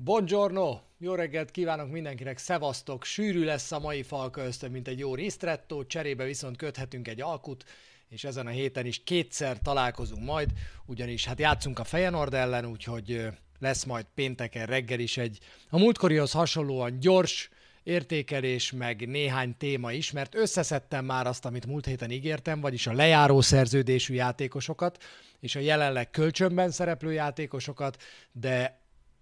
Buongiorno! Jó reggelt kívánok mindenkinek, szevasztok! Sűrű lesz a mai falka ösztön, mint egy jó ristretto, cserébe viszont köthetünk egy alkut, és ezen a héten is kétszer találkozunk majd, ugyanis hát játszunk a Fejenord ellen, úgyhogy lesz majd pénteken reggel is egy a múltkorihoz hasonlóan gyors értékelés, meg néhány téma is, mert összeszedtem már azt, amit múlt héten ígértem, vagyis a lejáró szerződésű játékosokat, és a jelenleg kölcsönben szereplő játékosokat, de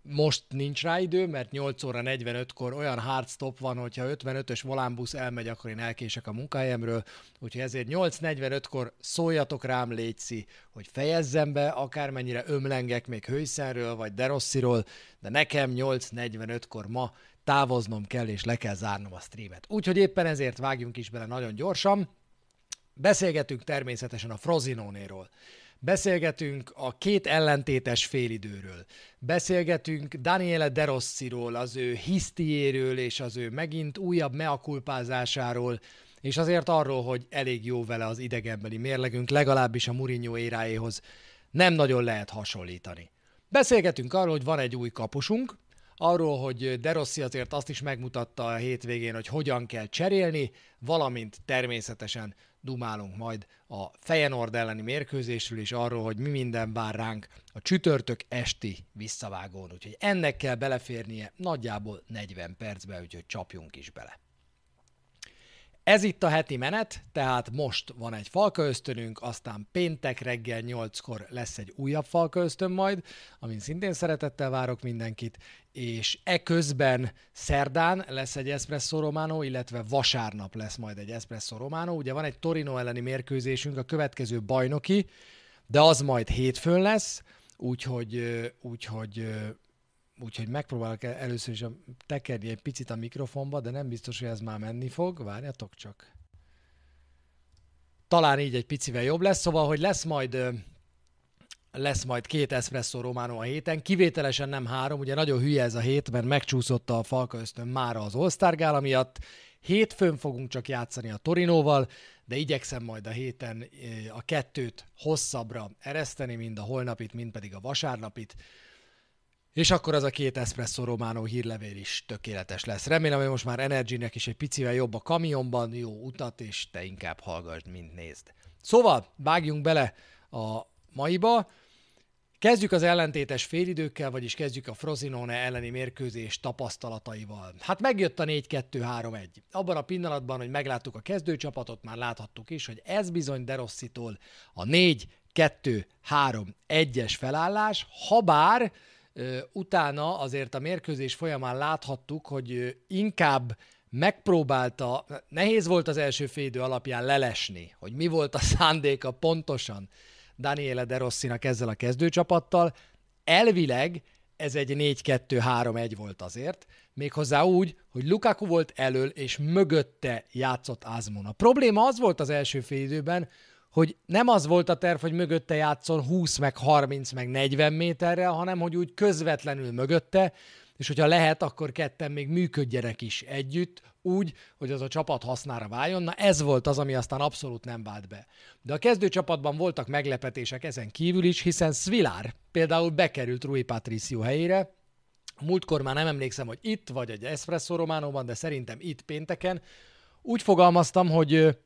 most nincs rá idő, mert 8 óra 45-kor olyan hard stop van, hogyha 55-ös volánbusz elmegy, akkor én elkések a munkahelyemről, úgyhogy ezért 8.45-kor szóljatok rám, létszi, hogy fejezzem be, akármennyire ömlengek még Hőszenről, vagy Derossziról, de nekem 8.45-kor ma távoznom kell, és le kell zárnom a streamet. Úgyhogy éppen ezért vágjunk is bele nagyon gyorsan. Beszélgetünk természetesen a Frozinonéról. Beszélgetünk a két ellentétes félidőről. Beszélgetünk Daniele De Rossiról, az ő hisztiéről és az ő megint újabb meakulpázásáról, és azért arról, hogy elég jó vele az idegenbeli mérlegünk, legalábbis a Mourinho éráéhoz nem nagyon lehet hasonlítani. Beszélgetünk arról, hogy van egy új kapusunk, arról, hogy De Rossi azért azt is megmutatta a hétvégén, hogy hogyan kell cserélni, valamint természetesen dumálunk majd a Fejenord elleni mérkőzésről és arról, hogy mi minden vár ránk a csütörtök esti visszavágón. Úgyhogy ennek kell beleférnie nagyjából 40 percbe, úgyhogy csapjunk is bele. Ez itt a heti menet, tehát most van egy falka ösztönünk, aztán péntek reggel 8-kor lesz egy újabb falka ösztön majd, amin szintén szeretettel várok mindenkit, és e közben szerdán lesz egy Espresso Romano, illetve vasárnap lesz majd egy Espresso Romano. Ugye van egy Torino elleni mérkőzésünk, a következő bajnoki, de az majd hétfőn lesz, úgyhogy, úgyhogy Úgyhogy megpróbálok először is tekerni egy picit a mikrofonba, de nem biztos, hogy ez már menni fog. Várjatok csak. Talán így egy picivel jobb lesz, szóval, hogy lesz majd lesz majd két Espresso Romano a héten, kivételesen nem három, ugye nagyon hülye ez a hét, mert megcsúszott a Falka ösztön mára az Gála miatt. Hétfőn fogunk csak játszani a Torinóval, de igyekszem majd a héten a kettőt hosszabbra ereszteni, mind a holnapit, mind pedig a vasárnapit. És akkor az a két Espresso Romano hírlevél is tökéletes lesz. Remélem, hogy most már Energynek is egy picivel jobb a kamionban, jó utat, és te inkább hallgassd, mint nézd. Szóval, vágjunk bele a maiba. Kezdjük az ellentétes félidőkkel, vagyis kezdjük a Frosinone elleni mérkőzés tapasztalataival. Hát megjött a 4-2-3-1. Abban a pillanatban, hogy megláttuk a kezdőcsapatot, már láthattuk is, hogy ez bizony Derosszitól a 4-2-3-1-es felállás, habár utána azért a mérkőzés folyamán láthattuk, hogy inkább megpróbálta, nehéz volt az első félidő alapján lelesni, hogy mi volt a szándéka pontosan Daniele De Rossinak ezzel a kezdőcsapattal. Elvileg ez egy 4-2-3-1 volt azért, méghozzá úgy, hogy Lukaku volt elől, és mögötte játszott Azmon. A probléma az volt az első félidőben, hogy nem az volt a terv, hogy mögötte játszon 20, meg 30, meg 40 méterre, hanem hogy úgy közvetlenül mögötte, és hogyha lehet, akkor ketten még működjenek is együtt, úgy, hogy az a csapat hasznára váljon. Na ez volt az, ami aztán abszolút nem vált be. De a kezdőcsapatban voltak meglepetések ezen kívül is, hiszen Svilár például bekerült Rui Patricio helyére, múltkor már nem emlékszem, hogy itt, vagy egy Espresso Románóban, de szerintem itt pénteken, úgy fogalmaztam, hogy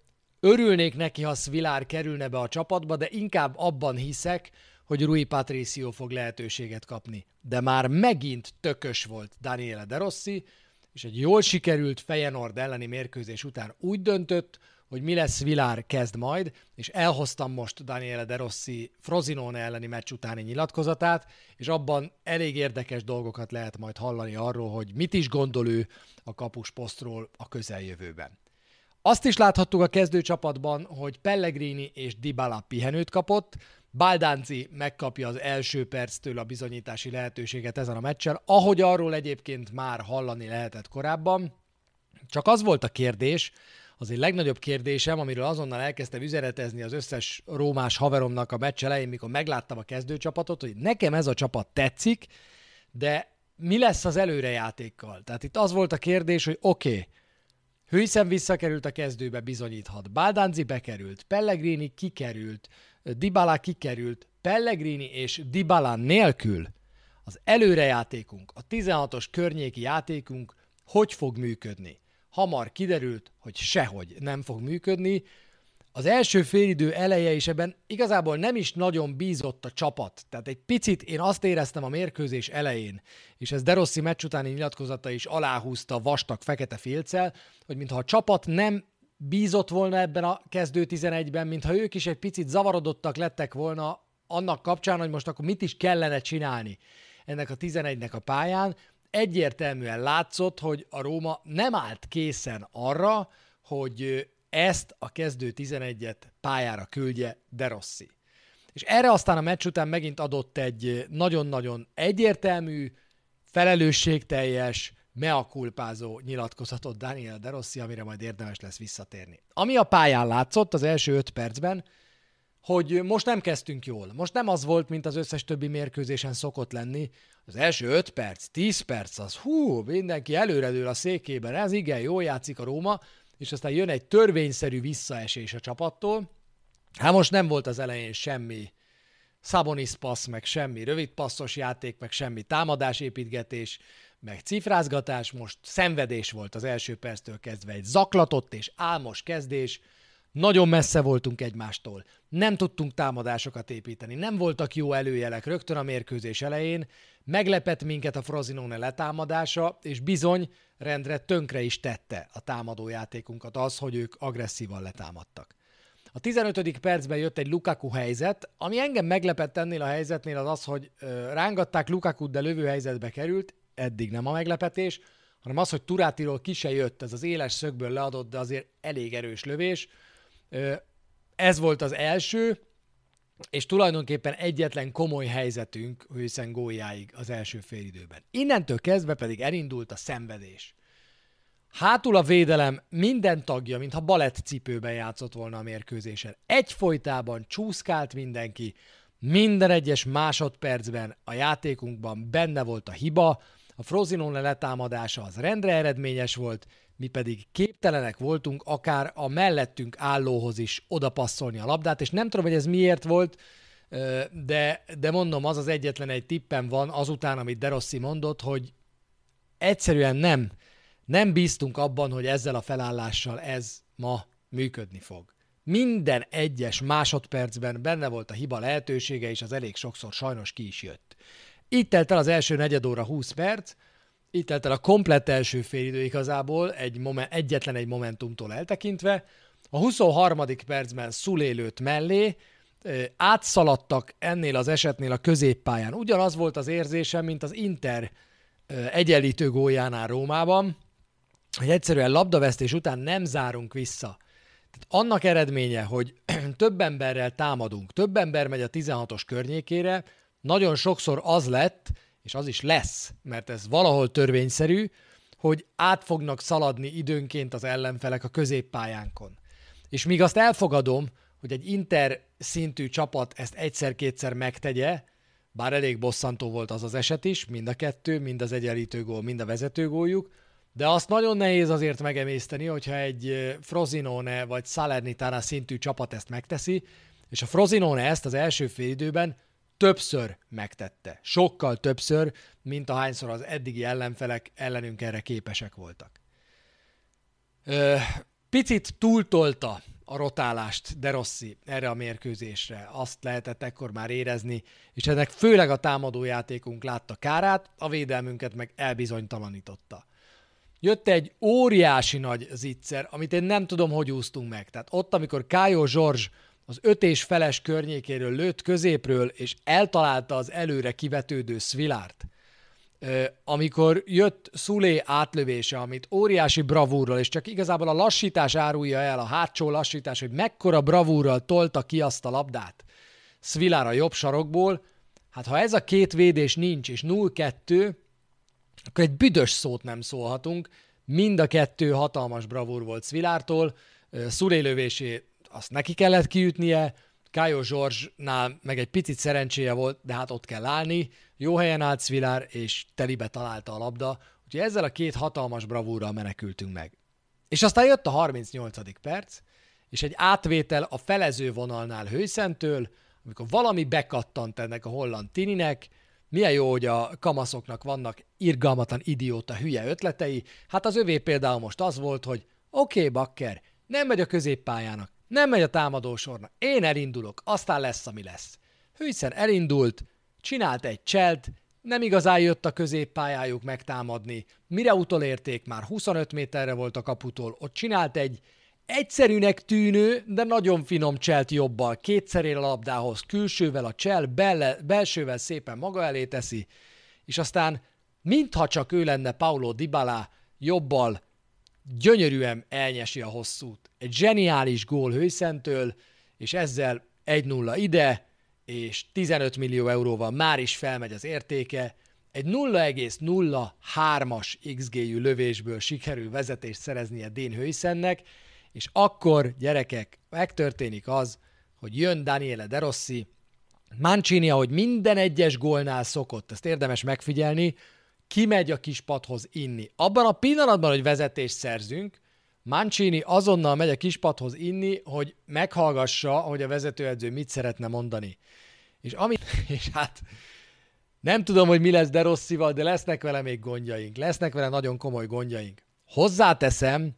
Örülnék neki, ha Svilár kerülne be a csapatba, de inkább abban hiszek, hogy Rui Patricio fog lehetőséget kapni. De már megint tökös volt Daniele De Rossi, és egy jól sikerült Fejenord elleni mérkőzés után úgy döntött, hogy mi lesz Vilár kezd majd, és elhoztam most Daniele De Rossi Frozinone elleni meccs utáni nyilatkozatát, és abban elég érdekes dolgokat lehet majd hallani arról, hogy mit is gondol ő a kapus posztról a közeljövőben. Azt is láthattuk a kezdőcsapatban, hogy Pellegrini és Dybala pihenőt kapott, Baldánci megkapja az első perctől a bizonyítási lehetőséget ezen a meccsen, ahogy arról egyébként már hallani lehetett korábban. Csak az volt a kérdés, az egy legnagyobb kérdésem, amiről azonnal elkezdtem üzenetezni az összes rómás haveromnak a meccs elején, mikor megláttam a kezdőcsapatot, hogy nekem ez a csapat tetszik, de mi lesz az előrejátékkal? Tehát itt az volt a kérdés, hogy oké, okay, Hőszem visszakerült a kezdőbe, bizonyíthat. Baldánzi bekerült, Pellegrini kikerült, Dybala kikerült, Pellegrini és Dybala nélkül az előrejátékunk, a 16-os környéki játékunk hogy fog működni. Hamar kiderült, hogy sehogy nem fog működni, az első félidő eleje is ebben igazából nem is nagyon bízott a csapat. Tehát egy picit én azt éreztem a mérkőzés elején, és ez Derossi meccs utáni nyilatkozata is aláhúzta vastag fekete félcel, hogy mintha a csapat nem bízott volna ebben a kezdő 11-ben, mintha ők is egy picit zavarodottak lettek volna annak kapcsán, hogy most akkor mit is kellene csinálni ennek a 11-nek a pályán. Egyértelműen látszott, hogy a Róma nem állt készen arra, hogy ezt a kezdő 11-et pályára küldje De Rossi. És erre aztán a meccs után megint adott egy nagyon-nagyon egyértelmű, felelősségteljes, meakulpázó nyilatkozatot Daniel De Rossi, amire majd érdemes lesz visszatérni. Ami a pályán látszott az első öt percben, hogy most nem kezdtünk jól. Most nem az volt, mint az összes többi mérkőzésen szokott lenni. Az első 5 perc, 10 perc, az hú, mindenki előredől a székében, ez igen, jól játszik a Róma, és aztán jön egy törvényszerű visszaesés a csapattól. Hát most nem volt az elején semmi Szabonis passz, meg semmi rövid passzos játék, meg semmi támadásépítgetés, meg cifrázgatás, most szenvedés volt az első perctől kezdve, egy zaklatott és álmos kezdés, nagyon messze voltunk egymástól, nem tudtunk támadásokat építeni, nem voltak jó előjelek rögtön a mérkőzés elején, meglepett minket a Frozinone letámadása, és bizony rendre tönkre is tette a támadójátékunkat az, hogy ők agresszívan letámadtak. A 15. percben jött egy Lukaku helyzet, ami engem meglepett ennél a helyzetnél az az, hogy rángatták lukaku de lövő helyzetbe került, eddig nem a meglepetés, hanem az, hogy Turátiról ki se jött, ez az éles szögből leadott, de azért elég erős lövés. Ez volt az első, és tulajdonképpen egyetlen komoly helyzetünk Hőszen gólyáig az első félidőben. Innentől kezdve pedig elindult a szenvedés. Hátul a védelem minden tagja, mintha balett cipőben játszott volna a mérkőzésen. Egyfolytában csúszkált mindenki, minden egyes másodpercben a játékunkban benne volt a hiba, a Frozinone letámadása az rendre eredményes volt, mi pedig képtelenek voltunk akár a mellettünk állóhoz is odapasszolni a labdát, és nem tudom, hogy ez miért volt, de, de mondom, az az egyetlen egy tippem van azután, amit Derossi mondott, hogy egyszerűen nem, nem bíztunk abban, hogy ezzel a felállással ez ma működni fog. Minden egyes másodpercben benne volt a hiba lehetősége, és az elég sokszor sajnos ki is jött. Itt telt el az első negyed óra 20 perc, itt telt el a komplett első félidő igazából, egy moment, egyetlen egy momentumtól eltekintve. A 23. percben Szulélőt mellé, átszaladtak ennél az esetnél a középpályán. Ugyanaz volt az érzésem, mint az Inter egyenlítő góljánál Rómában, hogy egyszerűen labdavesztés után nem zárunk vissza. Tehát annak eredménye, hogy több emberrel támadunk, több ember megy a 16-os környékére, nagyon sokszor az lett, és az is lesz, mert ez valahol törvényszerű, hogy át fognak szaladni időnként az ellenfelek a középpályánkon. És míg azt elfogadom, hogy egy Inter szintű csapat ezt egyszer-kétszer megtegye, bár elég bosszantó volt az az eset is, mind a kettő, mind az egyenlítő gól, mind a vezető góljuk, de azt nagyon nehéz azért megemészteni, hogyha egy Frozinone vagy Salernitana szintű csapat ezt megteszi, és a Frozinone ezt az első fél időben többször megtette. Sokkal többször, mint ahányszor az eddigi ellenfelek ellenünk erre képesek voltak. Ö, picit túltolta a rotálást De Rossi erre a mérkőzésre. Azt lehetett ekkor már érezni, és ennek főleg a támadójátékunk látta kárát, a védelmünket meg elbizonytalanította. Jött egy óriási nagy zicser, amit én nem tudom, hogy úsztunk meg. Tehát ott, amikor Kájó Zsorzs az öt és feles környékéről lőtt középről, és eltalálta az előre kivetődő Svilárt, amikor jött Szulé átlövése, amit óriási bravúrral, és csak igazából a lassítás árulja el, a hátsó lassítás, hogy mekkora bravúrral tolta ki azt a labdát Svilár a jobb sarokból, hát ha ez a két védés nincs, és 0-2, akkor egy büdös szót nem szólhatunk. Mind a kettő hatalmas bravúr volt Svilártól, Szulé lövésé azt neki kellett kiütnie, Kájó Zsorzsnál meg egy picit szerencséje volt, de hát ott kell állni. Jó helyen állt Svilár, és telibe találta a labda, úgyhogy ezzel a két hatalmas bravúrral menekültünk meg. És aztán jött a 38. perc, és egy átvétel a felező vonalnál Hőszentől, amikor valami bekattant ennek a holland tininek, milyen jó, hogy a kamaszoknak vannak irgalmatlan idióta hülye ötletei. Hát az övé például most az volt, hogy oké, okay, bakker, nem megy a középpályának, nem megy a támadósornak, én elindulok, aztán lesz, ami lesz. Hűszer elindult, csinált egy cselt, nem igazán jött a középpályájuk megtámadni, mire utolérték, már 25 méterre volt a kaputól, ott csinált egy egyszerűnek tűnő, de nagyon finom cselt jobbal, kétszer ér a labdához, külsővel a csel, belle, belsővel szépen maga elé teszi, és aztán mintha csak ő lenne Paulo Dybala, jobbal gyönyörűen elnyesi a hosszút. Egy zseniális gól Hőszentől, és ezzel 1-0 ide, és 15 millió euróval már is felmegy az értéke. Egy 0,03-as XG-jű lövésből sikerül vezetést szereznie Dén Hőszennek, és akkor, gyerekek, megtörténik az, hogy jön Daniele De Rossi, Mancini, ahogy minden egyes gólnál szokott, ezt érdemes megfigyelni, kimegy a kis padhoz inni. Abban a pillanatban, hogy vezetést szerzünk, Mancini azonnal megy a kispadhoz inni, hogy meghallgassa, hogy a vezetőedző mit szeretne mondani. És, ami, és hát nem tudom, hogy mi lesz De Rosszival, de lesznek vele még gondjaink. Lesznek vele nagyon komoly gondjaink. Hozzáteszem,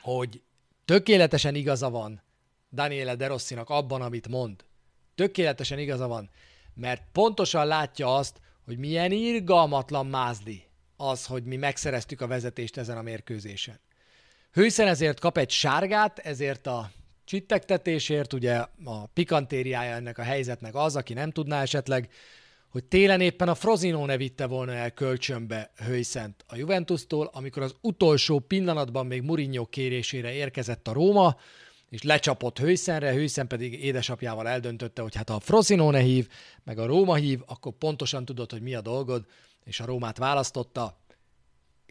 hogy tökéletesen igaza van Daniele De Rossinak abban, amit mond. Tökéletesen igaza van, mert pontosan látja azt, hogy milyen irgalmatlan mázli az, hogy mi megszereztük a vezetést ezen a mérkőzésen. Hőszen ezért kap egy sárgát, ezért a csittegtetésért, ugye a pikantériája ennek a helyzetnek az, aki nem tudná esetleg, hogy télen éppen a Frozinone vitte volna el kölcsönbe Hőszent a Juventustól, amikor az utolsó pillanatban még Mourinho kérésére érkezett a Róma, és lecsapott Hőszenre, Hőszen pedig édesapjával eldöntötte, hogy hát ha a Frosinone hív, meg a Róma hív, akkor pontosan tudod, hogy mi a dolgod, és a Rómát választotta.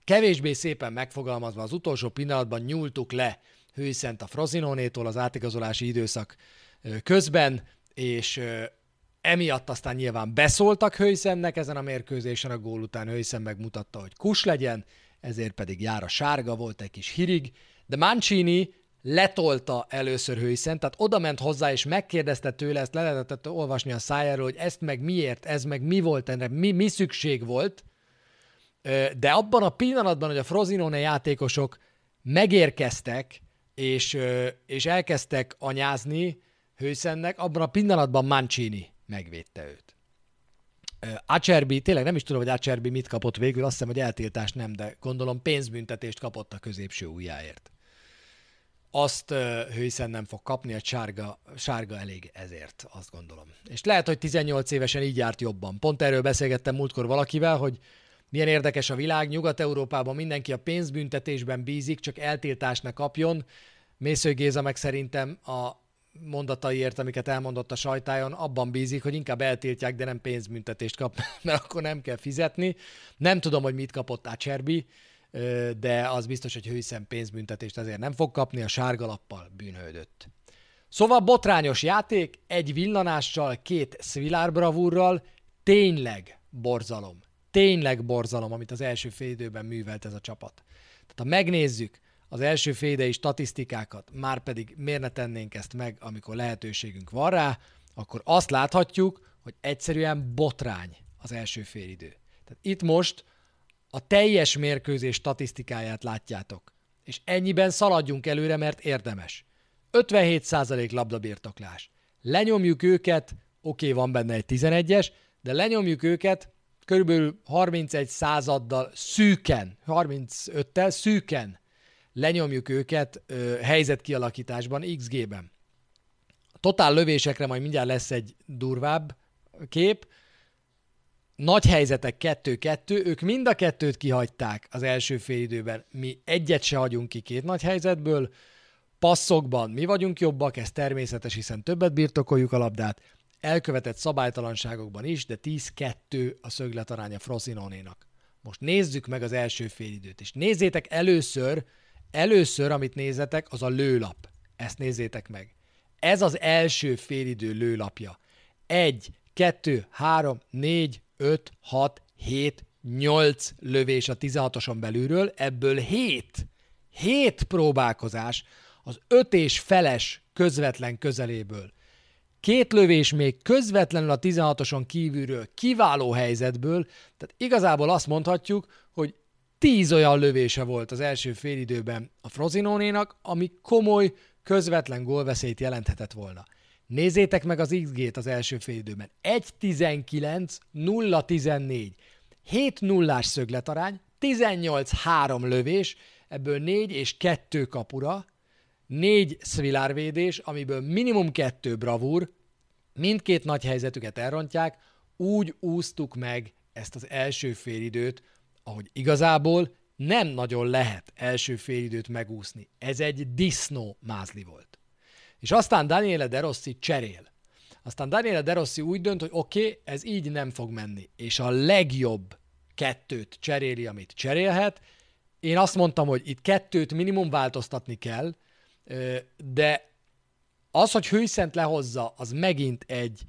Kevésbé szépen megfogalmazva az utolsó pillanatban nyúltuk le Hőszent a Frozinonétól az átigazolási időszak közben, és emiatt aztán nyilván beszóltak Hőszennek ezen a mérkőzésen, a gól után Hőszen megmutatta, hogy kus legyen, ezért pedig jár a sárga, volt egy kis hirig, de Mancini letolta először Hőszen, tehát oda ment hozzá, és megkérdezte tőle, ezt le lehetett olvasni a szájáról, hogy ezt meg miért, ez meg mi volt ennek, mi, mi szükség volt, de abban a pillanatban, hogy a Frozinone játékosok megérkeztek, és, és elkezdtek anyázni Hőszennek, abban a pillanatban Mancini megvédte őt. Acerbi, tényleg nem is tudom, hogy Acerbi mit kapott végül, azt hiszem, hogy eltiltást nem, de gondolom pénzbüntetést kapott a középső ujjáért azt Hőszen nem fog kapni, a sárga, sárga elég ezért, azt gondolom. És lehet, hogy 18 évesen így járt jobban. Pont erről beszélgettem múltkor valakivel, hogy milyen érdekes a világ, Nyugat-Európában mindenki a pénzbüntetésben bízik, csak eltiltást kapjon. Mésző Géza meg szerintem a mondataiért, amiket elmondott a sajtájon, abban bízik, hogy inkább eltiltják, de nem pénzbüntetést kap, mert akkor nem kell fizetni. Nem tudom, hogy mit kapott Ácserbi, de az biztos, hogy hőszem pénzbüntetést ezért nem fog kapni, a sárgalappal bűnhődött. Szóval botrányos játék, egy villanással, két Svilár bravúrral, tényleg borzalom. Tényleg borzalom, amit az első félidőben művelt ez a csapat. Tehát ha megnézzük az első félidei statisztikákat, már pedig miért ne tennénk ezt meg, amikor lehetőségünk van rá, akkor azt láthatjuk, hogy egyszerűen botrány az első félidő. Tehát itt most a teljes mérkőzés statisztikáját látjátok. És ennyiben szaladjunk előre, mert érdemes. 57% labdabirtoklás. Lenyomjuk őket, oké, okay, van benne egy 11-es, de lenyomjuk őket körülbelül 31 századdal szűken, 35-tel szűken lenyomjuk őket ö, helyzetkialakításban, XG-ben. Totál lövésekre majd mindjárt lesz egy durvább kép, nagy helyzetek kettő-kettő, ők mind a kettőt kihagyták az első időben. Mi egyet se hagyunk ki két nagy helyzetből, passzokban mi vagyunk jobbak, ez természetes, hiszen többet birtokoljuk a labdát, elkövetett szabálytalanságokban is, de 10-2 a szögletaránya Frosinonénak. Most nézzük meg az első félidőt, és nézzétek először, először, amit nézetek, az a lőlap. Ezt nézzétek meg. Ez az első félidő lőlapja. 1, 2, 3, 4, 5, 6, 7, 8 lövés a 16-oson belülről, ebből 7, 7 próbálkozás az 5 és feles közvetlen közeléből. két lövés még közvetlenül a 16-oson kívülről, kiváló helyzetből, tehát igazából azt mondhatjuk, hogy tíz olyan lövése volt az első félidőben a Frozinónénak, ami komoly, közvetlen gólveszélyt jelenthetett volna. Nézzétek meg az XG-t az első félidőben. 1-19, 0-14. 7 nullás szögletarány, 18-3 lövés, ebből 4 és 2 kapura, 4 szvilárvédés, amiből minimum 2 bravúr, mindkét nagy helyzetüket elrontják, úgy úsztuk meg ezt az első félidőt, ahogy igazából nem nagyon lehet első félidőt megúszni. Ez egy disznó mázli volt. És aztán Daniele De Rossi cserél. Aztán Daniele De Rossi úgy dönt, hogy oké, okay, ez így nem fog menni. És a legjobb kettőt cseréli, amit cserélhet. Én azt mondtam, hogy itt kettőt minimum változtatni kell, de az, hogy Hőszent lehozza, az megint egy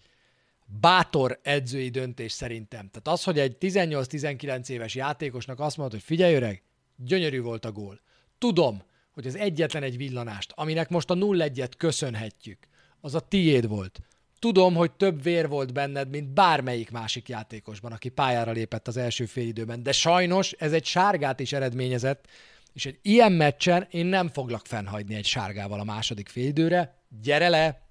bátor edzői döntés szerintem. Tehát az, hogy egy 18-19 éves játékosnak azt mondod, hogy figyelj öreg, gyönyörű volt a gól. Tudom, hogy az egyetlen egy villanást, aminek most a 0-1-et köszönhetjük, az a tiéd volt. Tudom, hogy több vér volt benned, mint bármelyik másik játékosban, aki pályára lépett az első félidőben, de sajnos ez egy sárgát is eredményezett, és egy ilyen meccsen én nem foglak fennhagyni egy sárgával a második félidőre. Gyere le,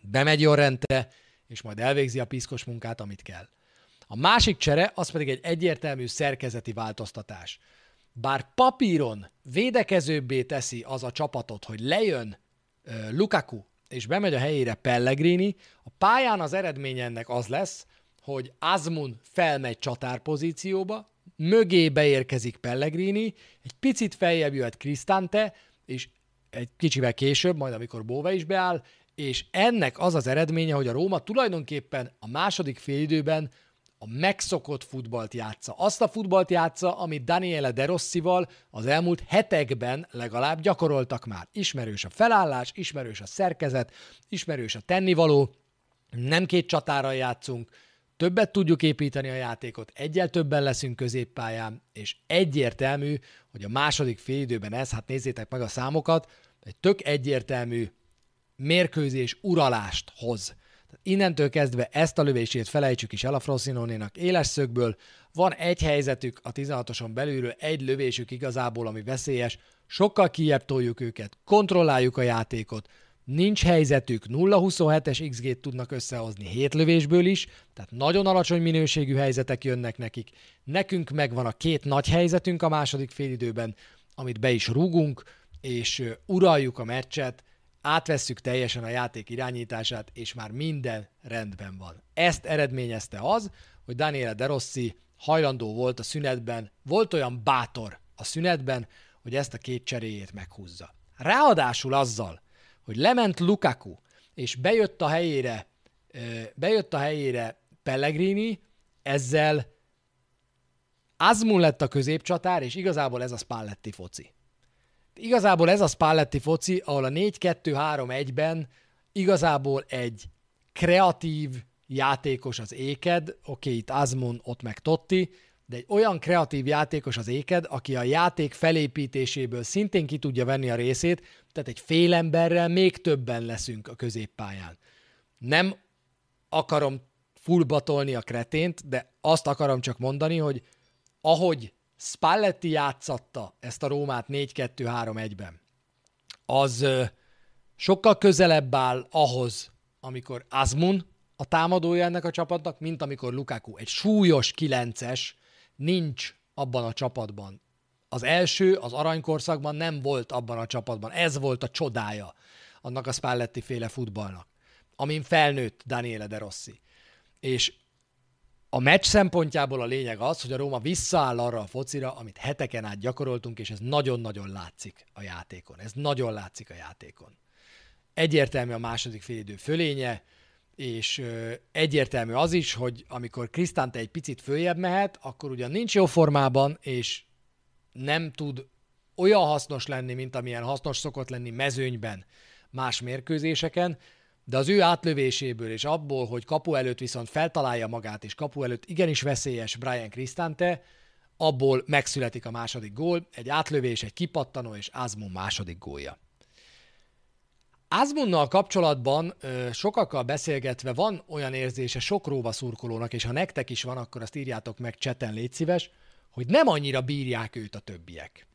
bemegy Jorrente, és majd elvégzi a piszkos munkát, amit kell. A másik csere, az pedig egy egyértelmű szerkezeti változtatás. Bár papíron védekezőbbé teszi az a csapatot, hogy lejön uh, Lukaku, és bemegy a helyére Pellegrini, a pályán az eredmény ennek az lesz, hogy Azmun felmegy csatárpozícióba, mögé beérkezik Pellegrini, egy picit feljebb jöhet Cristante, és egy kicsivel később, majd amikor Bóve is beáll, és ennek az az eredménye, hogy a Róma tulajdonképpen a második félidőben a megszokott futballt játsza. Azt a futballt játsza, amit Daniele De Rossival az elmúlt hetekben legalább gyakoroltak már. Ismerős a felállás, ismerős a szerkezet, ismerős a tennivaló, nem két csatára játszunk, többet tudjuk építeni a játékot, egyel többen leszünk középpályán, és egyértelmű, hogy a második félidőben ez, hát nézzétek meg a számokat, egy tök egyértelmű mérkőzés uralást hoz. Innentől kezdve ezt a lövését felejtsük is el a Frosinonénak éles szögből. Van egy helyzetük a 16-oson belülről, egy lövésük igazából, ami veszélyes, sokkal kijebb toljuk őket, kontrolláljuk a játékot, nincs helyzetük, 0-27-es XG-t tudnak összehozni 7 lövésből is, tehát nagyon alacsony minőségű helyzetek jönnek nekik. Nekünk megvan a két nagy helyzetünk a második félidőben, amit be is rúgunk, és uraljuk a meccset, átvesszük teljesen a játék irányítását, és már minden rendben van. Ezt eredményezte az, hogy Daniele De Rossi hajlandó volt a szünetben, volt olyan bátor a szünetben, hogy ezt a két cseréjét meghúzza. Ráadásul azzal, hogy lement Lukaku, és bejött a helyére, bejött a helyére Pellegrini, ezzel Azmun lett a középcsatár, és igazából ez a Spalletti foci. Igazából ez a Spalletti foci, ahol a 4-2-3-1-ben igazából egy kreatív játékos az éked, oké, okay, itt Azmun, ott meg Totti, de egy olyan kreatív játékos az éked, aki a játék felépítéséből szintén ki tudja venni a részét, tehát egy fél emberrel még többen leszünk a középpályán. Nem akarom fullbatolni a kretént, de azt akarom csak mondani, hogy ahogy Spalletti játszatta ezt a Rómát 4-2-3-1-ben, az sokkal közelebb áll ahhoz, amikor Azmun a támadója ennek a csapatnak, mint amikor Lukaku egy súlyos kilences nincs abban a csapatban. Az első, az aranykorszakban nem volt abban a csapatban. Ez volt a csodája annak a Spalletti féle futballnak, amin felnőtt Daniele De Rossi. És a meccs szempontjából a lényeg az, hogy a Róma visszaáll arra a focira, amit heteken át gyakoroltunk, és ez nagyon-nagyon látszik a játékon. Ez nagyon látszik a játékon. Egyértelmű a második félidő fölénye, és egyértelmű az is, hogy amikor Krisztánte egy picit följebb mehet, akkor ugyan nincs jó formában, és nem tud olyan hasznos lenni, mint amilyen hasznos szokott lenni mezőnyben más mérkőzéseken, de az ő átlövéséből és abból, hogy kapu előtt viszont feltalálja magát, és kapu előtt igenis veszélyes Brian Cristante, abból megszületik a második gól, egy átlövés, egy kipattanó, és Azmon második gólja. Ázmunnal kapcsolatban sokakkal beszélgetve van olyan érzése sok róva szurkolónak, és ha nektek is van, akkor azt írjátok meg cseten, légy szíves, hogy nem annyira bírják őt a többiek.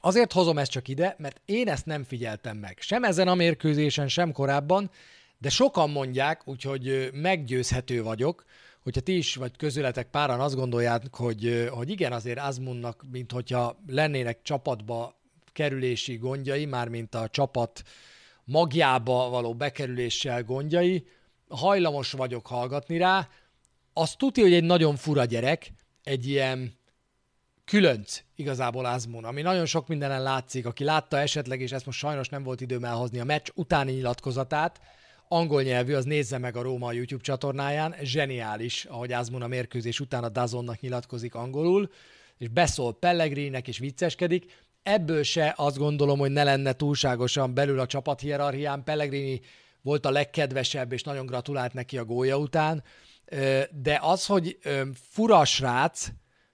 Azért hozom ezt csak ide, mert én ezt nem figyeltem meg. Sem ezen a mérkőzésen, sem korábban, de sokan mondják, úgyhogy meggyőzhető vagyok, hogyha ti is vagy közületek páran azt gondolják, hogy, hogy igen, azért Azmunnak, mint hogyha lennének csapatba kerülési gondjai, mármint a csapat magjába való bekerüléssel gondjai, hajlamos vagyok hallgatni rá. Azt tudja, hogy egy nagyon fura gyerek, egy ilyen különc igazából Azmun, ami nagyon sok mindenen látszik. Aki látta esetleg, és ezt most sajnos nem volt időm elhozni, a meccs utáni nyilatkozatát, angol nyelvű, az nézze meg a Róma YouTube csatornáján, zseniális, ahogy Azmun a mérkőzés után a Dazonnak nyilatkozik angolul, és beszól Pellegrinek és vicceskedik. Ebből se azt gondolom, hogy ne lenne túlságosan belül a csapat hierarchián. Pellegrini volt a legkedvesebb, és nagyon gratulált neki a gólya után, de az, hogy fura srác,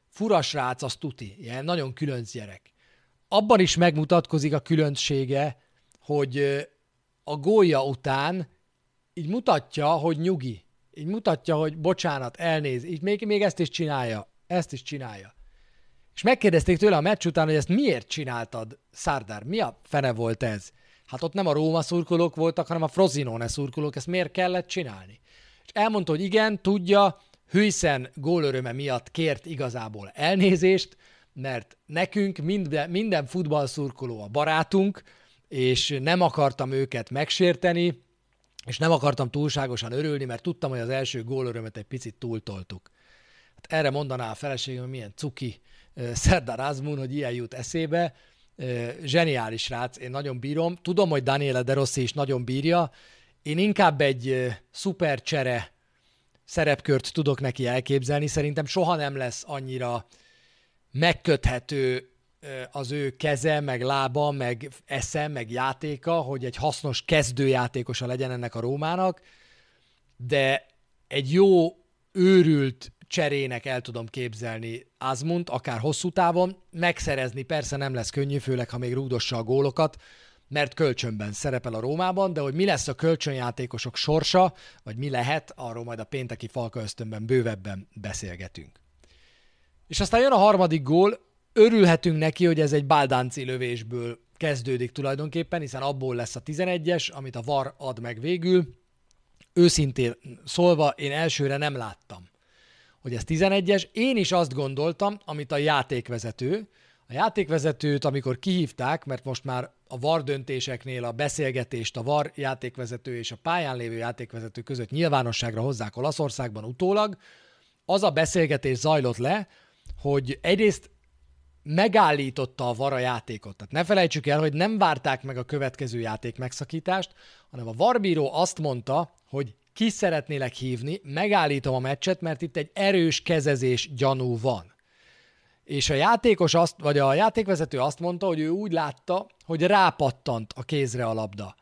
fura srác, az tuti, ilyen nagyon különc gyerek. Abban is megmutatkozik a különbsége, hogy a gólya után így mutatja, hogy nyugi. Így mutatja, hogy bocsánat, elnéz. Így még, még ezt is csinálja. Ezt is csinálja. És megkérdezték tőle a meccs után, hogy ezt miért csináltad, Szárdár? Mi a fene volt ez? Hát ott nem a Róma szurkolók voltak, hanem a Frozinone szurkolók. Ezt miért kellett csinálni? És elmondta, hogy igen, tudja, Hűszen gólöröme miatt kért igazából elnézést, mert nekünk minden, minden futballszurkoló a barátunk, és nem akartam őket megsérteni, és nem akartam túlságosan örülni, mert tudtam, hogy az első gólörömet egy picit túltoltuk. Hát erre mondaná a feleségem, hogy milyen cuki Szerdar Azmun, hogy ilyen jut eszébe. Zseniális rác, én nagyon bírom. Tudom, hogy Daniele De Rossi is nagyon bírja. Én inkább egy szuper csere szerepkört tudok neki elképzelni. Szerintem soha nem lesz annyira megköthető az ő keze, meg lába, meg esze, meg játéka, hogy egy hasznos kezdőjátékosa legyen ennek a Rómának, de egy jó, őrült cserének el tudom képzelni Azmunt, akár hosszú távon, megszerezni persze nem lesz könnyű, főleg ha még rúdossa a gólokat, mert kölcsönben szerepel a Rómában, de hogy mi lesz a kölcsönjátékosok sorsa, vagy mi lehet, arról majd a pénteki Falka ösztönben bővebben beszélgetünk. És aztán jön a harmadik gól, örülhetünk neki, hogy ez egy báldánci lövésből kezdődik tulajdonképpen, hiszen abból lesz a 11-es, amit a VAR ad meg végül. Őszintén szólva, én elsőre nem láttam, hogy ez 11-es. Én is azt gondoltam, amit a játékvezető, a játékvezetőt, amikor kihívták, mert most már a VAR döntéseknél a beszélgetést a VAR játékvezető és a pályán lévő játékvezető között nyilvánosságra hozzák Olaszországban utólag, az a beszélgetés zajlott le, hogy egyrészt megállította a VAR játékot. Tehát ne felejtsük el, hogy nem várták meg a következő játék megszakítást, hanem a VAR azt mondta, hogy ki szeretnélek hívni, megállítom a meccset, mert itt egy erős kezezés gyanú van. És a játékos azt, vagy a játékvezető azt mondta, hogy ő úgy látta, hogy rápattant a kézre a labda.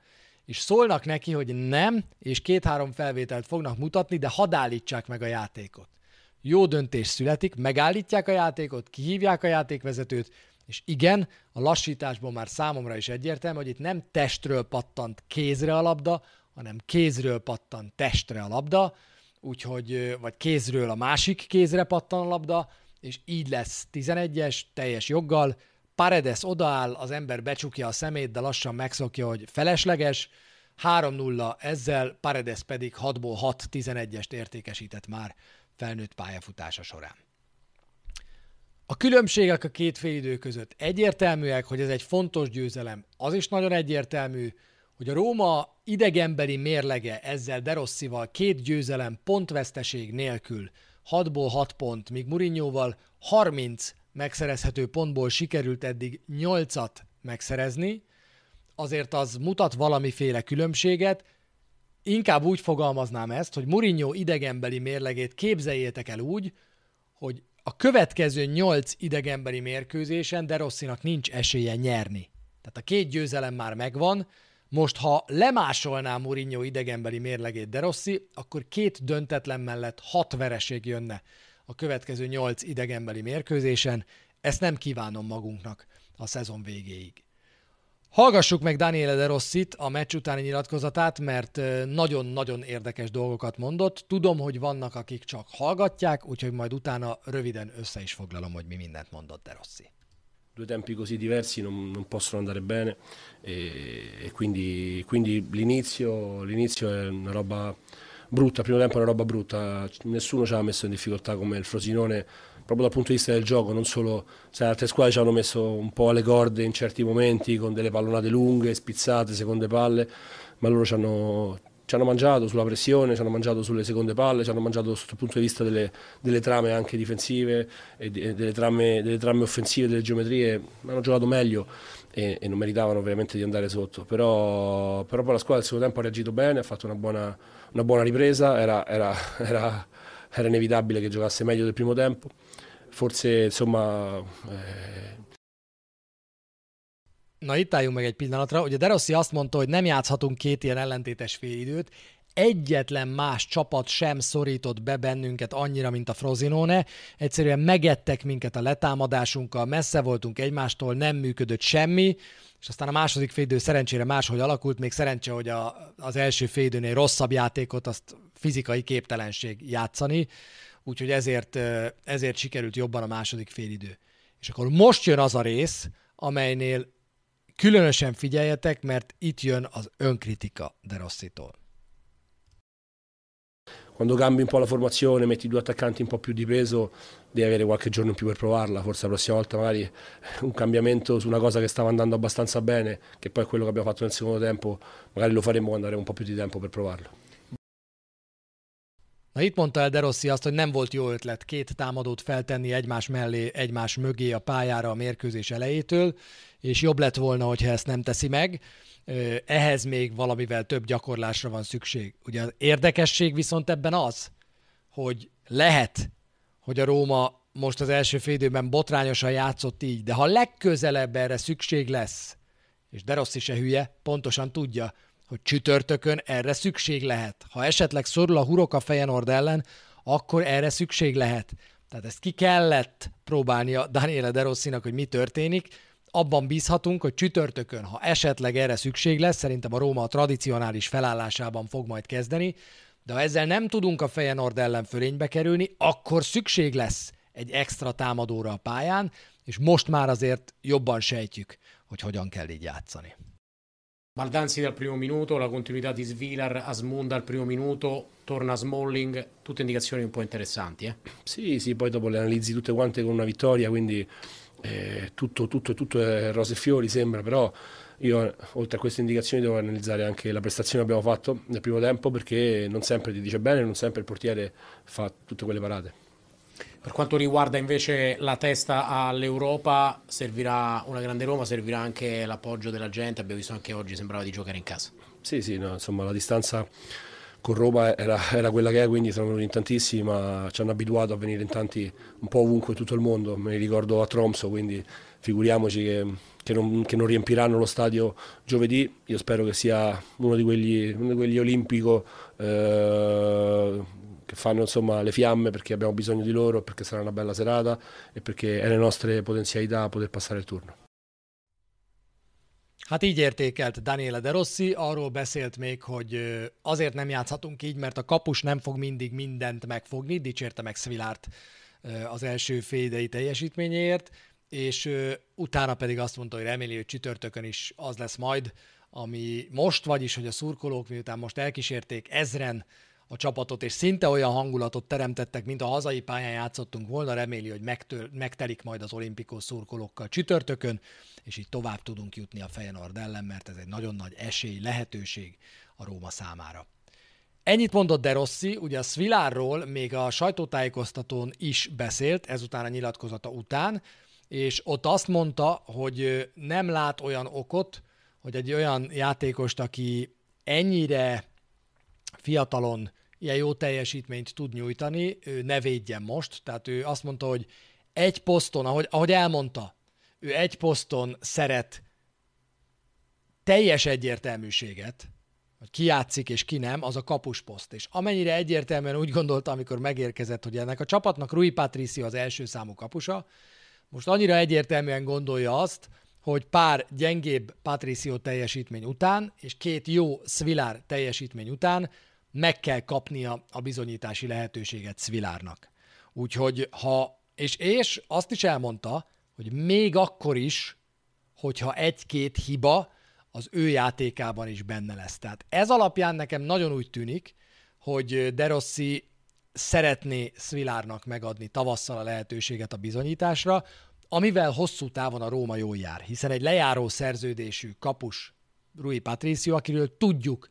És szólnak neki, hogy nem, és két-három felvételt fognak mutatni, de hadd állítsák meg a játékot. Jó döntés születik, megállítják a játékot, kihívják a játékvezetőt, és igen, a lassításból már számomra is egyértelmű, hogy itt nem testről pattant kézre a labda, hanem kézről pattant testre a labda, úgyhogy, vagy kézről a másik kézre pattan a labda, és így lesz 11-es, teljes joggal. Paredes odaáll, az ember becsukja a szemét, de lassan megszokja, hogy felesleges. 3-0 ezzel, Paredes pedig 6-ból 6 11-est értékesített már felnőtt pályafutása során. A különbségek a két félidő között egyértelműek, hogy ez egy fontos győzelem. Az is nagyon egyértelmű, hogy a Róma idegenbeli mérlege ezzel Derosszival két győzelem pontveszteség nélkül 6-ból 6 pont, míg Murinyóval 30 megszerezhető pontból sikerült eddig 8-at megszerezni, azért az mutat valamiféle különbséget. Inkább úgy fogalmaznám ezt, hogy Murinyó idegenbeli mérlegét képzeljétek el úgy, hogy a következő 8 idegenbeli mérkőzésen De Rosszinak nincs esélye nyerni. Tehát a két győzelem már megvan, most, ha lemásolná Mourinho idegenbeli mérlegét De Rossi, akkor két döntetlen mellett hat vereség jönne a következő nyolc idegenbeli mérkőzésen. Ezt nem kívánom magunknak a szezon végéig. Hallgassuk meg Daniele De Rossit, a meccs utáni nyilatkozatát, mert nagyon-nagyon érdekes dolgokat mondott. Tudom, hogy vannak, akik csak hallgatják, úgyhogy majd utána röviden össze is foglalom, hogy mi mindent mondott De Rossi. Due tempi così diversi non, non possono andare bene e, e quindi, quindi l'inizio, l'inizio è una roba brutta, primo tempo è una roba brutta, nessuno ci ha messo in difficoltà come il Frosinone proprio dal punto di vista del gioco, non solo se altre squadre ci hanno messo un po' alle corde in certi momenti con delle pallonate lunghe, spizzate, seconde palle, ma loro ci hanno, ci hanno mangiato sulla pressione, ci hanno mangiato sulle seconde palle, ci hanno mangiato sotto il punto di vista delle, delle trame anche difensive e delle trame, delle trame, offensive, delle geometrie, hanno giocato meglio e, e, non meritavano ovviamente di andare sotto, però, però poi la squadra del secondo tempo ha reagito bene, ha fatto una buona, una buona ripresa, era, era, era, era inevitabile che giocasse meglio del primo tempo forse insomma... Eh... Na itt álljunk meg egy pillanatra. Ugye Derossi azt mondta, hogy nem játszhatunk két ilyen ellentétes félidőt, egyetlen más csapat sem szorított be bennünket annyira, mint a Frozinone. Egyszerűen megettek minket a letámadásunkkal, messze voltunk egymástól, nem működött semmi, és aztán a második félidő szerencsére máshogy alakult, még szerencse, hogy a, az első félidőnél rosszabb játékot, azt fizikai képtelenség játszani úgyhogy ezért, ezért sikerült jobban a második félidő. És akkor most jön az a rész, amelynél különösen figyeljetek, mert itt jön az önkritika De Rossitól. Quando cambi un po' la formazione, metti due attaccanti un po' più di peso, devi avere qualche giorno in più per provarla. Forse la prossima volta magari un cambiamento su una cosa che stava andando abbastanza bene, che poi è quello che abbiamo fatto nel secondo tempo, magari lo faremo quando avremo un po' più di tempo per provarlo. Na itt mondta el Derossi azt, hogy nem volt jó ötlet két támadót feltenni egymás mellé, egymás mögé a pályára a mérkőzés elejétől, és jobb lett volna, hogyha ezt nem teszi meg. Ehhez még valamivel több gyakorlásra van szükség. Ugye az érdekesség viszont ebben az, hogy lehet, hogy a Róma most az első félidőben botrányosan játszott így, de ha legközelebb erre szükség lesz, és Derossi se hülye, pontosan tudja, hogy csütörtökön erre szükség lehet. Ha esetleg szorul a hurok a Fejenord ellen, akkor erre szükség lehet. Tehát ezt ki kellett próbálnia Daniele De Rossinak, hogy mi történik. Abban bízhatunk, hogy csütörtökön, ha esetleg erre szükség lesz, szerintem a Róma a tradicionális felállásában fog majd kezdeni, de ha ezzel nem tudunk a Fejenord ellen fölénybe kerülni, akkor szükség lesz egy extra támadóra a pályán, és most már azért jobban sejtjük, hogy hogyan kell így játszani. Baldanzi dal primo minuto, la continuità di Svilar, Asmunda al primo minuto, torna Smalling, tutte indicazioni un po' interessanti. Eh? Sì, sì, poi dopo le analizzi tutte quante con una vittoria, quindi eh, tutto, tutto, tutto è rose e fiori sembra, però io oltre a queste indicazioni devo analizzare anche la prestazione che abbiamo fatto nel primo tempo perché non sempre ti dice bene, non sempre il portiere fa tutte quelle parate. Per quanto riguarda invece la testa all'Europa, servirà una grande Roma, servirà anche l'appoggio della gente. Abbiamo visto anche oggi, sembrava di giocare in casa. Sì, sì, no, insomma la distanza con Roma era, era, quella che è, quindi sono venuti in tantissimi, ma ci hanno abituato a venire in tanti un po' ovunque in tutto il mondo. Me li ricordo a Tromso, quindi figuriamoci che, che, non, che non, riempiranno lo stadio giovedì. Io spero che sia uno di quegli, uno di quegli olimpico. Eh, che fanno insomma le fiamme perché abbiamo bisogno di loro, perché sarà una bella serata e perché è le nostre potenzialità poter passare il turno. Hát így értékelt Daniele De Rossi, arról beszélt még, hogy azért nem játszhatunk így, mert a kapus nem fog mindig mindent megfogni, dicsérte meg Svilárt az első fédei teljesítményéért, és utána pedig azt mondta, hogy reméli, hogy csütörtökön is az lesz majd, ami most, vagyis, hogy a szurkolók miután most elkísérték ezren a csapatot, és szinte olyan hangulatot teremtettek, mint a hazai pályán játszottunk volna, reméli, hogy megtör, megtelik majd az olimpikó szurkolókkal csütörtökön, és így tovább tudunk jutni a Feyenoord ellen, mert ez egy nagyon nagy esély, lehetőség a Róma számára. Ennyit mondott De Rossi, ugye a Svilárról még a sajtótájékoztatón is beszélt, ezután a nyilatkozata után, és ott azt mondta, hogy nem lát olyan okot, hogy egy olyan játékost, aki ennyire fiatalon ilyen jó teljesítményt tud nyújtani, ő ne védjen most. Tehát ő azt mondta, hogy egy poszton, ahogy, ahogy elmondta, ő egy poszton szeret teljes egyértelműséget, hogy ki játszik és ki nem, az a kapusposzt. És amennyire egyértelműen úgy gondolta, amikor megérkezett, hogy ennek a csapatnak Rui Patricio az első számú kapusa, most annyira egyértelműen gondolja azt, hogy pár gyengébb Patricio teljesítmény után, és két jó Svilár teljesítmény után meg kell kapnia a bizonyítási lehetőséget Svilárnak. Úgyhogy ha, és, és azt is elmondta, hogy még akkor is, hogyha egy-két hiba az ő játékában is benne lesz. Tehát ez alapján nekem nagyon úgy tűnik, hogy De Rossi szeretné Svilárnak megadni tavasszal a lehetőséget a bizonyításra, amivel hosszú távon a Róma jól jár, hiszen egy lejáró szerződésű kapus Rui Patricio, akiről tudjuk,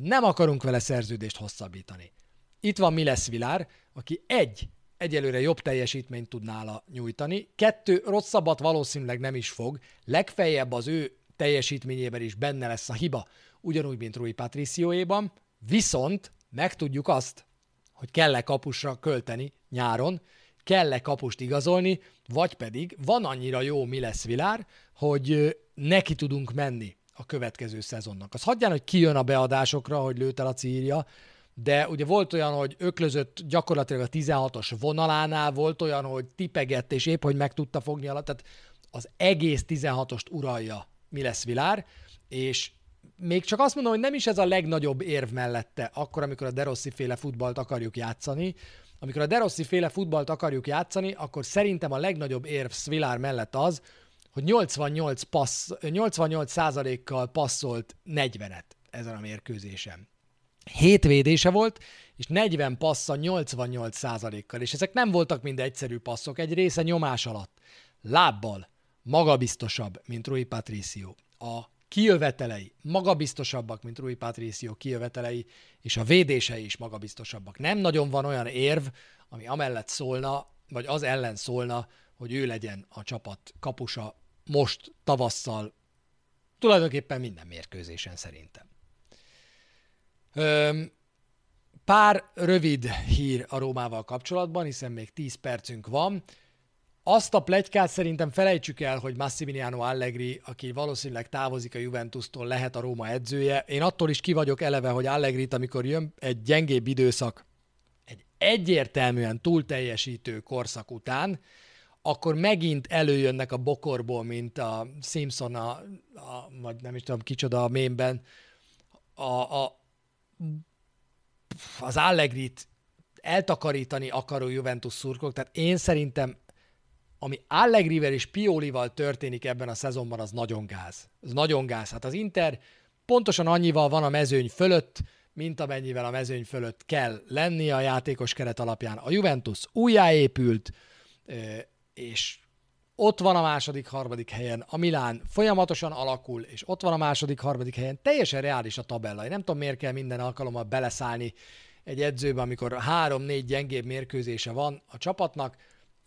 nem akarunk vele szerződést hosszabbítani. Itt van Miles Vilár, aki egy, egyelőre jobb teljesítményt tud nála nyújtani, kettő, rosszabbat valószínűleg nem is fog, legfeljebb az ő teljesítményében is benne lesz a hiba, ugyanúgy, mint Rui Patricioéban, viszont megtudjuk azt, hogy kell-e kapusra költeni nyáron, kell-e kapust igazolni, vagy pedig van annyira jó mi lesz Vilár, hogy neki tudunk menni a következő szezonnak. Az hagyján, hogy kijön a beadásokra, hogy lőtt el a círja, de ugye volt olyan, hogy öklözött gyakorlatilag a 16-os vonalánál, volt olyan, hogy tipegett, és épp, hogy meg tudta fogni alatt, tehát az egész 16-ost uralja mi lesz Vilár, és még csak azt mondom, hogy nem is ez a legnagyobb érv mellette, akkor, amikor a Derossi féle futballt akarjuk játszani. Amikor a Derossi féle futballt akarjuk játszani, akkor szerintem a legnagyobb érv Svilár mellett az, hogy 88, passz, 88 kal passzolt 40-et ezen a mérkőzésen. 7 védése volt, és 40 passza 88% kal és ezek nem voltak mind egyszerű passzok, egy része nyomás alatt. Lábbal, magabiztosabb, mint Rui Patricio. A kijövetelei magabiztosabbak, mint Rui Patricio kijövetelei, és a védései is magabiztosabbak. Nem nagyon van olyan érv, ami amellett szólna, vagy az ellen szólna, hogy ő legyen a csapat kapusa most tavasszal, tulajdonképpen minden mérkőzésen szerintem. Pár rövid hír a Rómával kapcsolatban, hiszen még 10 percünk van. Azt a plegykát szerintem felejtsük el, hogy Massimiliano Allegri, aki valószínűleg távozik a Juventustól, lehet a Róma edzője. Én attól is ki vagyok eleve, hogy Allegrit, amikor jön egy gyengébb időszak, egy egyértelműen túl teljesítő korszak után, akkor megint előjönnek a bokorból, mint a Simpson, a, a, vagy nem is tudom kicsoda a mémben, a, a, az Allegrit eltakarítani akaró Juventus szurkok. Tehát én szerintem ami Allegrivel és Piolival történik ebben a szezonban, az nagyon gáz. Ez nagyon gáz. Hát az Inter pontosan annyival van a mezőny fölött, mint amennyivel a mezőny fölött kell lennie a játékos keret alapján. A Juventus újjáépült, és ott van a második, harmadik helyen, a Milán folyamatosan alakul, és ott van a második, harmadik helyen, teljesen reális a tabella. Én nem tudom, miért kell minden alkalommal beleszállni egy edzőbe, amikor három-négy gyengébb mérkőzése van a csapatnak,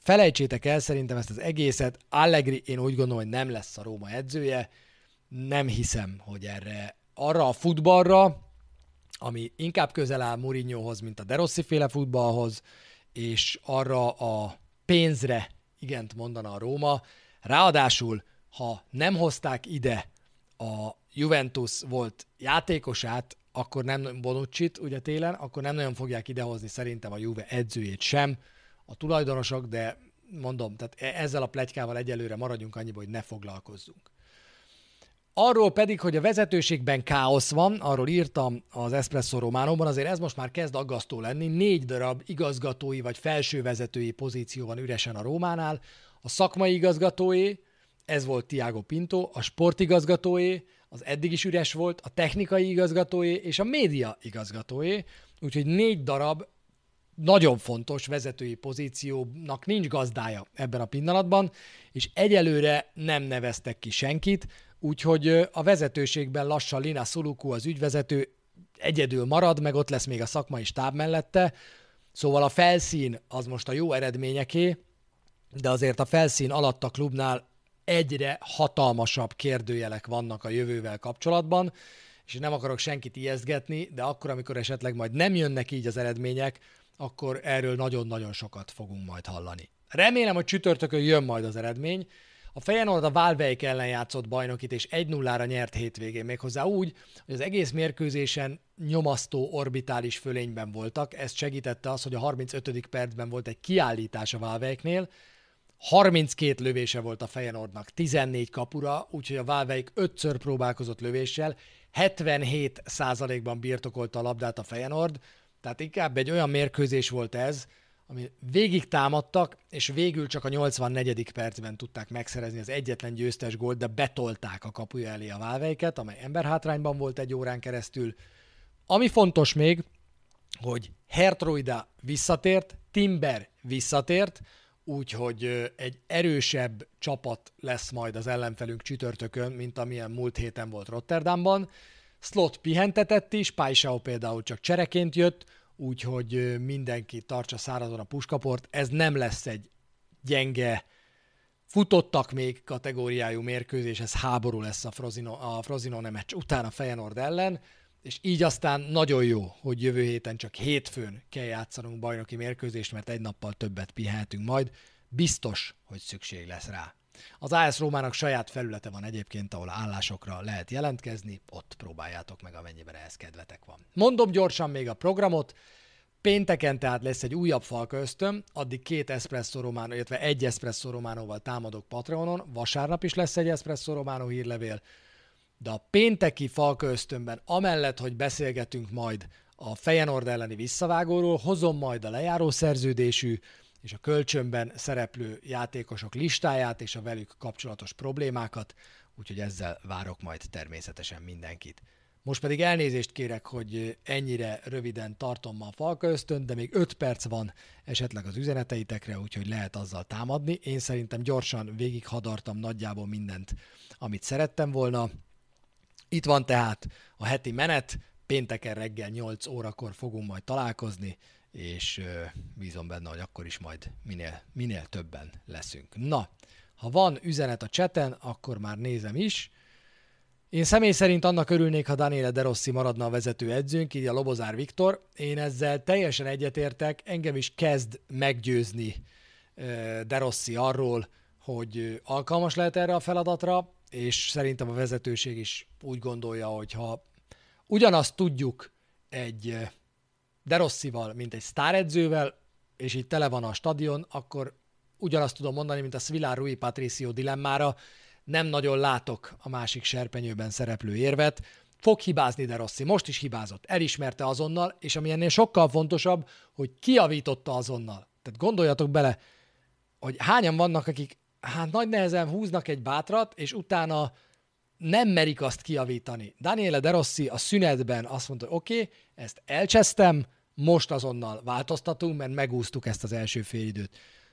Felejtsétek el szerintem ezt az egészet. Allegri én úgy gondolom, hogy nem lesz a Róma edzője. Nem hiszem, hogy erre arra a futballra, ami inkább közel áll Mourinhohoz, mint a De Rossi féle futballhoz, és arra a pénzre igent mondana a Róma. Ráadásul, ha nem hozták ide a Juventus volt játékosát, akkor nem Bonucci-t ugye télen, akkor nem nagyon fogják idehozni szerintem a Juve edzőjét sem a tulajdonosok, de mondom, tehát e- ezzel a plegykával egyelőre maradjunk annyiba, hogy ne foglalkozzunk. Arról pedig, hogy a vezetőségben káosz van, arról írtam az Espresso Románóban, azért ez most már kezd aggasztó lenni. Négy darab igazgatói vagy felsővezetői pozíció van üresen a Rómánál. A szakmai igazgatói, ez volt Tiago Pinto, a sportigazgatói, az eddig is üres volt, a technikai igazgatói és a média igazgatói. Úgyhogy négy darab nagyon fontos vezetői pozíciónak nincs gazdája ebben a pillanatban, és egyelőre nem neveztek ki senkit, úgyhogy a vezetőségben lassan Lina Suluku, az ügyvezető egyedül marad, meg ott lesz még a szakmai stáb mellette, szóval a felszín az most a jó eredményeké, de azért a felszín alatt a klubnál egyre hatalmasabb kérdőjelek vannak a jövővel kapcsolatban, és nem akarok senkit ijesztgetni, de akkor, amikor esetleg majd nem jönnek így az eredmények, akkor erről nagyon-nagyon sokat fogunk majd hallani. Remélem, hogy csütörtökön jön majd az eredmény. A Feyenoord a Válveik ellen játszott bajnokit, és 1-0-ra nyert hétvégén méghozzá úgy, hogy az egész mérkőzésen nyomasztó orbitális fölényben voltak. Ezt segítette az, hogy a 35. percben volt egy kiállítás a Válveiknél. 32 lövése volt a Feyenoordnak, 14 kapura, úgyhogy a Válveik ötször próbálkozott lövéssel, 77 százalékban birtokolta a labdát a Feyenoord, tehát inkább egy olyan mérkőzés volt ez, ami végig támadtak, és végül csak a 84. percben tudták megszerezni az egyetlen győztes gólt, de betolták a kapuja elé a válveiket, amely emberhátrányban volt egy órán keresztül. Ami fontos még, hogy Hertroida visszatért, Timber visszatért, úgyhogy egy erősebb csapat lesz majd az ellenfelünk csütörtökön, mint amilyen múlt héten volt Rotterdamban. Slot pihentetett is, Paisao például csak csereként jött, úgyhogy mindenki tartsa szárazon a puskaport. Ez nem lesz egy gyenge, futottak még kategóriájú mérkőzés, ez háború lesz a Frozino, a Frozino meccs után a Feyenoord ellen, és így aztán nagyon jó, hogy jövő héten csak hétfőn kell játszanunk bajnoki mérkőzést, mert egy nappal többet pihenhetünk majd. Biztos, hogy szükség lesz rá. Az AS Rómának saját felülete van egyébként, ahol állásokra lehet jelentkezni, ott próbáljátok meg, amennyiben ehhez kedvetek van. Mondom gyorsan még a programot, Pénteken tehát lesz egy újabb falka ösztön, addig két espresso romano, illetve egy espresso románóval támadok Patreonon, vasárnap is lesz egy espresso románó hírlevél, de a pénteki falka ösztönben, amellett, hogy beszélgetünk majd a Fejenord elleni visszavágóról, hozom majd a lejáró szerződésű és a kölcsönben szereplő játékosok listáját és a velük kapcsolatos problémákat, úgyhogy ezzel várok majd természetesen mindenkit. Most pedig elnézést kérek, hogy ennyire röviden tartom ma a falka ösztön, de még 5 perc van esetleg az üzeneteitekre, úgyhogy lehet azzal támadni. Én szerintem gyorsan végighadartam nagyjából mindent, amit szerettem volna. Itt van tehát a heti menet, pénteken reggel 8 órakor fogunk majd találkozni, és bízom benne, hogy akkor is majd minél, minél többen leszünk. Na, ha van üzenet a cseten, akkor már nézem is. Én személy szerint annak örülnék, ha Daniele De Rossi maradna a vezető edzőnk, így a Lobozár Viktor. Én ezzel teljesen egyetértek, engem is kezd meggyőzni De Rossi arról, hogy alkalmas lehet erre a feladatra, és szerintem a vezetőség is úgy gondolja, hogy ha ugyanazt tudjuk egy De Rossival, mint egy sztáredzővel, és így tele van a stadion, akkor ugyanazt tudom mondani, mint a Svilar Rui Patricio dilemmára, nem nagyon látok a másik serpenyőben szereplő érvet. Fog hibázni De Rossi, most is hibázott, elismerte azonnal, és ami ennél sokkal fontosabb, hogy kiavította azonnal. Tehát gondoljatok bele, hogy hányan vannak, akik hát nagy nehezen húznak egy bátrat, és utána nem merik azt kiavítani. Daniele De Rossi a szünetben azt mondta, hogy oké, okay, ezt elcsesztem, most azonnal változtatunk, mert megúsztuk ezt az első félidőt.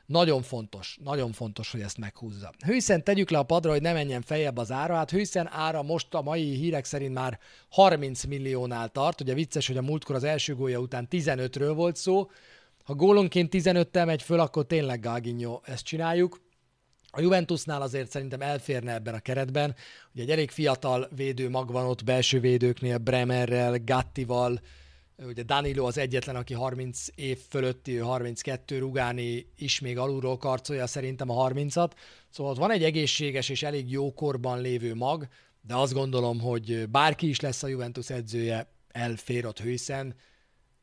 Nagyon fontos, nagyon fontos, hogy ezt meghúzza. Hőszen tegyük le a padra, hogy ne menjen feljebb az ára. Hát Hőszen ára most a mai hírek szerint már 30 milliónál tart. Ugye vicces, hogy a múltkor az első gólya után 15-ről volt szó. Ha gólonként 15-tel megy föl, akkor tényleg Gáginyó ezt csináljuk. A Juventusnál azért szerintem elférne ebben a keretben. Ugye egy elég fiatal védő mag van ott belső védőknél, Bremerrel, Gattival, Ugye Danilo az egyetlen, aki 30 év fölötti, 32 rugáni is még alulról karcolja szerintem a 30-at. Szóval ott van egy egészséges és elég jó korban lévő mag, de azt gondolom, hogy bárki is lesz a Juventus edzője, elfér ott hőszen.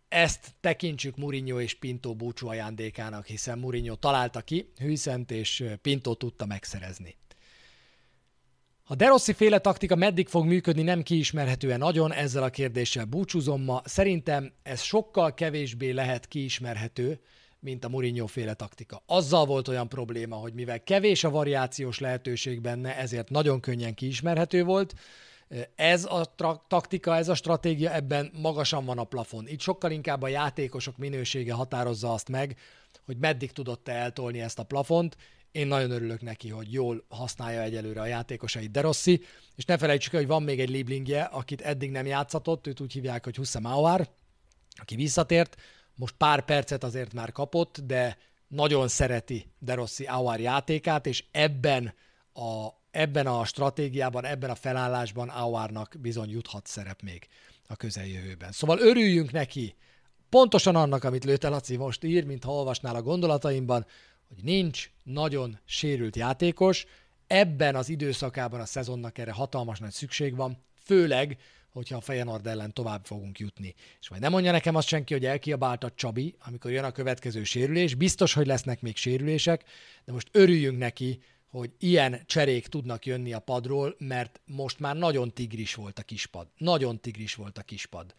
Ezt tekintsük Mourinho és Pinto búcsú ajándékának, hiszen Mourinho találta ki Hűszent, és Pinto tudta megszerezni. A Derossi féle taktika meddig fog működni, nem kiismerhetően nagyon, ezzel a kérdéssel búcsúzom ma. Szerintem ez sokkal kevésbé lehet kiismerhető, mint a Mourinho féle taktika. Azzal volt olyan probléma, hogy mivel kevés a variációs lehetőség benne, ezért nagyon könnyen kiismerhető volt. Ez a taktika, ez a stratégia, ebben magasan van a plafon. Itt sokkal inkább a játékosok minősége határozza azt meg, hogy meddig tudott eltolni ezt a plafont, én nagyon örülök neki, hogy jól használja egyelőre a játékosait De Rossi, és ne felejtsük el, hogy van még egy Lieblingje, akit eddig nem játszatott, őt úgy hívják, hogy Hussam Auer, aki visszatért, most pár percet azért már kapott, de nagyon szereti De Rossi Auer játékát, és ebben a, ebben a stratégiában, ebben a felállásban Auernak bizony juthat szerep még a közeljövőben. Szóval örüljünk neki, pontosan annak, amit Lőte Laci most ír, mint ha olvasnál a gondolataimban, hogy nincs nagyon sérült játékos, ebben az időszakában a szezonnak erre hatalmas nagy szükség van, főleg, hogyha a Feyenoord ellen tovább fogunk jutni. És majd nem mondja nekem azt senki, hogy elkiabálta Csabi, amikor jön a következő sérülés. Biztos, hogy lesznek még sérülések, de most örüljünk neki, hogy ilyen cserék tudnak jönni a padról, mert most már nagyon tigris volt a kispad. Nagyon tigris volt a kispad.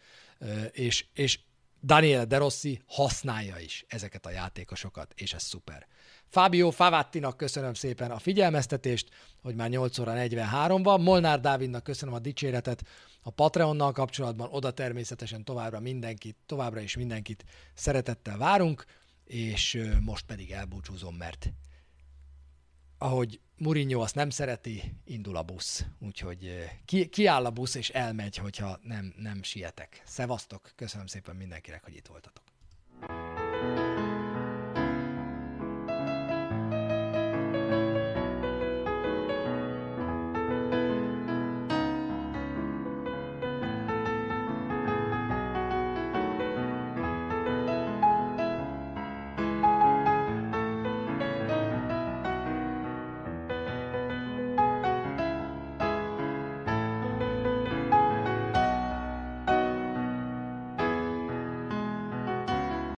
És, és Daniel De Rossi használja is ezeket a játékosokat, és ez szuper. Fábio Favattinak köszönöm szépen a figyelmeztetést, hogy már 8 óra 43 van. Molnár Dávidnak köszönöm a dicséretet a Patreonnal kapcsolatban. Oda természetesen továbbra mindenkit, továbbra is mindenkit szeretettel várunk, és most pedig elbúcsúzom, mert ahogy Mourinho azt nem szereti, indul a busz. Úgyhogy ki, kiáll a busz és elmegy, hogyha nem, nem sietek. Szevasztok, köszönöm szépen mindenkinek, hogy itt voltatok.